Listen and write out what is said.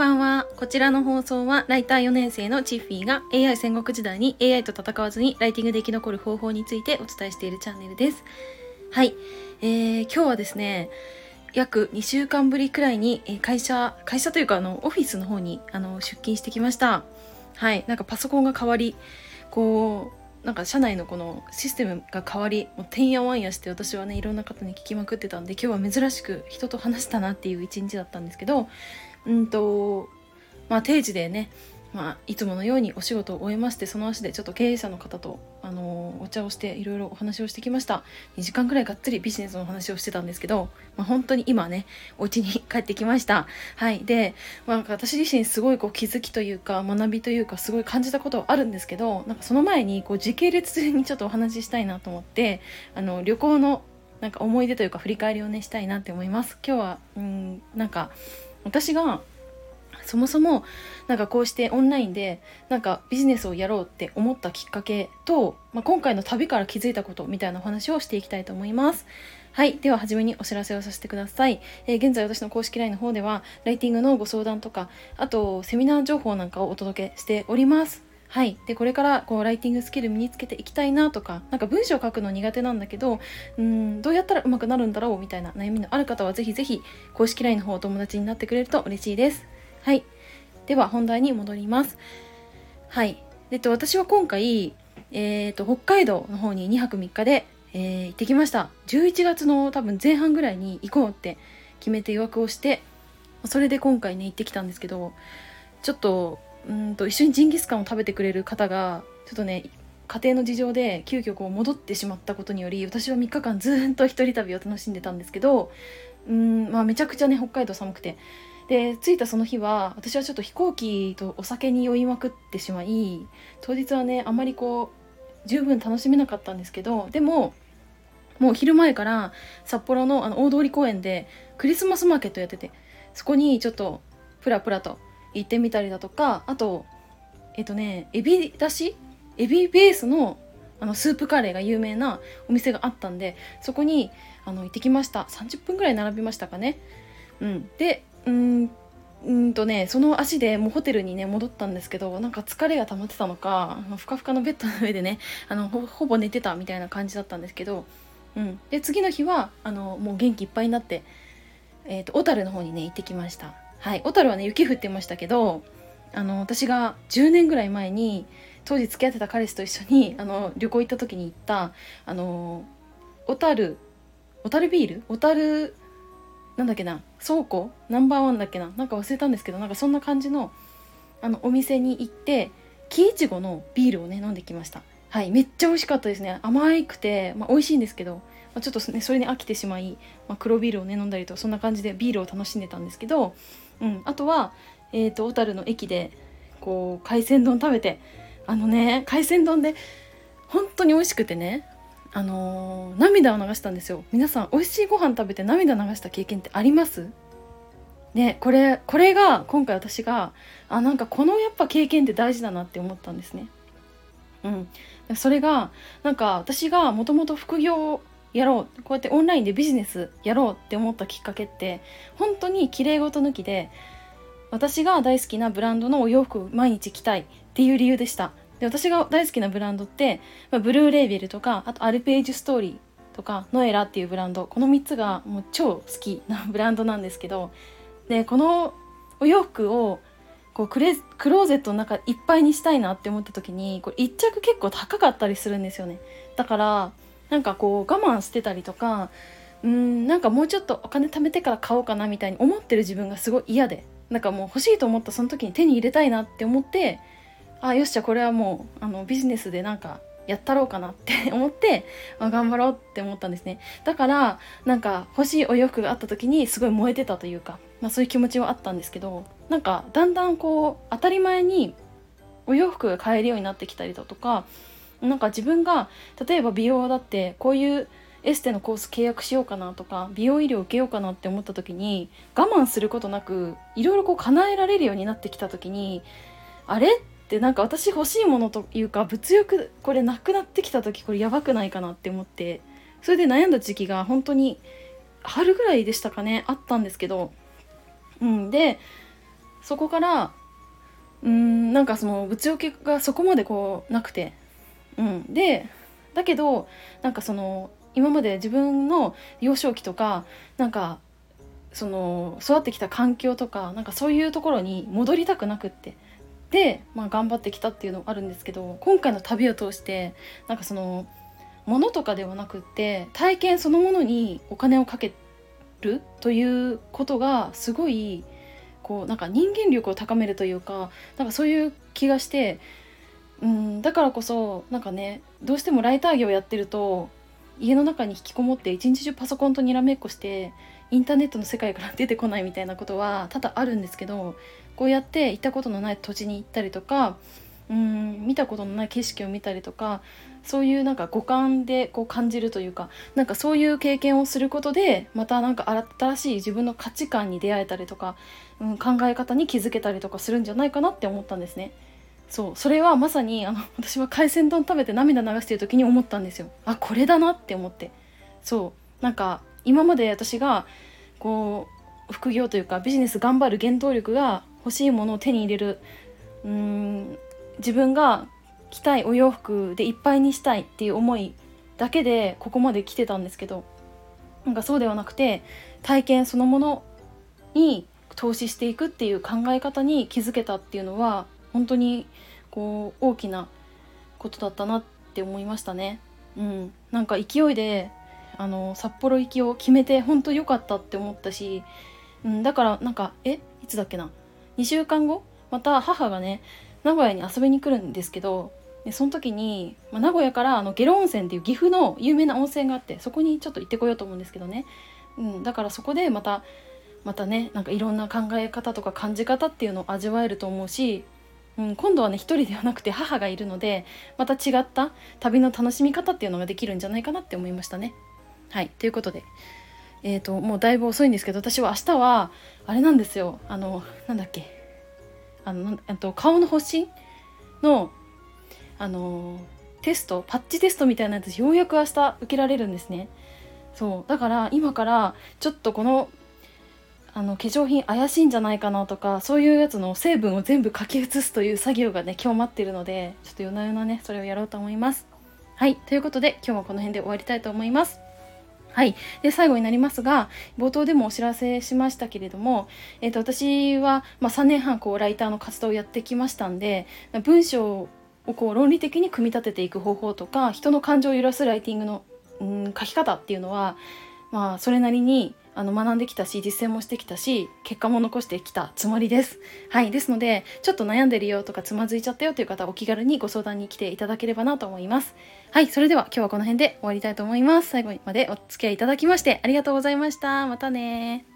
ばんは。こちらの放送は、ライター4年生のチッフィーが AI 戦国時代に AI と戦わずにライティングで生き残る方法についてお伝えしているチャンネルです。はい。えー、今日はですね、約2週間ぶりくらいに会社、会社というかあの、オフィスの方にあの出勤してきました。はい。なんかパソコンが変わり、こう、なんか社内のこのシステムが変わりもうてんやわんやして私はねいろんな方に聞きまくってたんで今日は珍しく人と話したなっていう一日だったんですけどうんとまあ定時でねまあ、いつものようにお仕事を終えましてその足でちょっと経営者の方と、あの、お茶をしていろいろお話をしてきました。2時間くらいがっつりビジネスの話をしてたんですけど、まあ、本当に今ねお家に帰ってきました。はい。で、まあ、私自身すごいこう気づきというか学びというかすごい感じたことあるんですけどなんかその前にこう時系列にちょっとお話ししたいなと思ってあの旅行のなんか思い出というか振り返りをねしたいなって思います。今日はうんなんか私がそもそもなんかこうしてオンラインでなんかビジネスをやろうって思ったきっかけと、まあ、今回の旅から気づいたことみたいなお話をしていきたいと思います。はい。では、初めにお知らせをさせてください。えー、現在、私の公式 LINE の方では、ライティングのご相談とか、あと、セミナー情報なんかをお届けしております。はい。で、これから、こう、ライティングスキル身につけていきたいなとか、なんか文章を書くの苦手なんだけど、うん、どうやったら上手くなるんだろうみたいな悩みのある方は、ぜひぜひ、公式 LINE の方お友達になってくれると嬉しいです。はい。では本題に戻ります。はい。えっと、私は今回、えー、っと、北海道の方に2泊3日で、えー、行ってきました。11月の多分前半ぐらいに行こうって決めて予約をして、それで今回ね、行ってきたんですけど、ちょっと、うんと、一緒にジンギスカンを食べてくれる方が、ちょっとね、家庭の事情で急遽こう戻ってしまったことにより私は3日間ずっと一人旅を楽しんでたんですけどうんまあめちゃくちゃね北海道寒くて。で着いたその日は私はちょっと飛行機とお酒に酔いまくってしまい当日はねあまりこう十分楽しめなかったんですけどでももう昼前から札幌のあの大通公園でクリスマスマーケットやっててそこにちょっとプラプラと行ってみたりだとかあとえっとねエビだしエビベースのあのスープカレーが有名なお店があったんでそこにあの行ってきました。30分ぐらい並びましたかね。うん。でうんうんとねその足でもうホテルにね戻ったんですけどなんか疲れが溜まってたのかふかふかのベッドの上でねあのほぼ寝てたみたいな感じだったんですけど、うん、で次の日はあのもう元気いっぱいになってえーと、小樽の方にね行ってきました。はい。小樽はね雪降ってましたけどあの私が10年ぐらい前に当時付き合ってた彼氏と一緒にあの旅行行った時に行ったあの小樽小樽ビール？小樽なんだっけな倉庫？ナンバーワンだっけな？なんか忘れたんですけどなんかそんな感じのあのお店に行って木いちごのビールをね飲んできました。はい。めっちゃ美味しかったですね。甘くて、まあ、美味しいんですけど、まあ、ちょっとねそれに飽きてしまい、まあ、黒ビールをね飲んだりとそんな感じでビールを楽しんでたんですけど、うん、あとはえ、ー、と小樽の駅でこう海鮮丼食べてあのね海鮮丼で本当に美味しくてねあのー、涙を流したんですよ。皆さん美味しいご飯食べて涙流した経験ってあります？ねこれこれが今回私があなんかこのやっぱ経験って大事だなって思ったんですね。うん。それがなんか私がもともと副業やろう。こうやってオンラインでビジネスやろうって思ったきっかけって本当に綺麗事抜きで私が大好きなブランドのお洋服を毎日着たいっていう理由でした。で私が大好きなブランドって、まあ、ブルーレーベルとかあとアルページュストーリーとかノエラっていうブランドこの3つがもう超好きなブランドなんですけどでこのお洋服をこうクレクローゼットの中いっぱいにしたいなって思った時にこれ1着結構高かったりするんですよね。だからなんかこう我慢してたりとかうんなんかもうちょっとお金貯めてから買おうかなみたいに思ってる自分がすごい嫌でなんかもう欲しいと思ったその時に手に入れたいなって思ってあよしじゃあこれはもうあのビジネスでなんかやったろうかなって 思って、あ、頑張ろうって思ったんですね。だからなんか欲しいお洋服があった時にすごい燃えてたというか、まあ、そういう気持ちはあったんですけどなんかだんだんこう当たり前にお洋服が買えるようになってきたりだとかなんか自分が例えば美容だってこういうエステのコース契約しようかなとか美容医療受けようかなって思った時に我慢することなくいろいろこう叶えられるようになってきた時にあれでなんか私欲しいものというか物欲これなくなってきた時これやばくないかなって思ってそれで悩んだ時期が本当に春ぐらいでしたかねあったんですけどうんでそこからうんなんかその物置がそこまでこうなくて、うん、でだけどなんかその今まで自分の幼少期とかなんかその育ってきた環境とかなんかそういうところに戻りたくなくってで、まあ、頑張ってきたっていうのがあるんですけど今回の旅を通してなんかその物とかではなくって体験そのものにお金をかけるということがすごいこうなんか人間力を高めるというかなんかそういう気がしてうんだからこそなんかねどうしてもライター業やってると家の中に引きこもって一日中パソコンとにらめっこしてインターネットの世界から出てこないみたいなことは多々あるんですけどこうやって行ったことのない土地に行ったりとかうん見たことのない景色を見たりとかそういうなんか五感でこう感じるというかなんかそういう経験をすることでまたなんか新しい自分の価値観に出会えたりとか、うん、考え方に気づけたりとかするんじゃないかなって思ったんですね。そうそれはまさにあの私は海鮮丼食べて涙流してる時に思ったんですよ。あこれだなって思って。そうなんか今まで私がこう副業というかビジネス頑張る原動力が欲しいものを手に入れるうん自分が着たいお洋服でいっぱいにしたいっていう思いだけでここまで来てたんですけどなんかそうではなくて体験そのものに投資していくっていう考え方に気づけたっていうのは本当にこう大きなことだったなって思いましたね。うん、なんか勢いであの札幌行きを決めて本当良かったって思ったし、うん、だからなんかえ？いつだっけな？2週間後？また母がね名古屋に遊びに来るんですけどでその時に、まあ、名古屋からあの下呂温泉っていう岐阜の有名な温泉があってそこにちょっと行ってこようと思うんですけどね、うん、だからそこでまたまたねなんかいろんな考え方とか感じ方っていうのを味わえると思うしうん、今度はね一人ではなくて母がいるのでまた違った旅の楽しみ方っていうのができるんじゃないかなって思いましたね。はいということで、えーと、もうだいぶ遅いんですけど私は明日はあれなんですよあのなんだっけあのあと顔の発疹のあのテストパッチテストみたいなやつようやく明日受けられるんですね。そうだから今からちょっとこのあの化粧品怪しいんじゃないかなとかそういうやつの成分を全部書き写すという作業がね今日待ってるのでちょっと夜な夜なねそれをやろうと思います。はい。ということで今日もこの辺で終わりたいと思います。はい。で、最後になりますが、冒頭でもお知らせしましたけれども、え、ー、と、私は、まあ、3年半、こう、ライターの活動をやってきましたんで、文章をこう、論理的に組み立てていく方法とか、人の感情を揺らすライティングの、うん、書き方っていうのは、まあ、それなりにあの学んできたし実践もしてきたし結果も残してきたつもりです。はいですのでちょっと悩んでるよとかつまずいちゃったよという方お気軽にご相談に来ていただければなと思います。はいそれでは今日はこの辺で終わりたいと思います。最後までお付き合いいただきましてありがとうございました。またね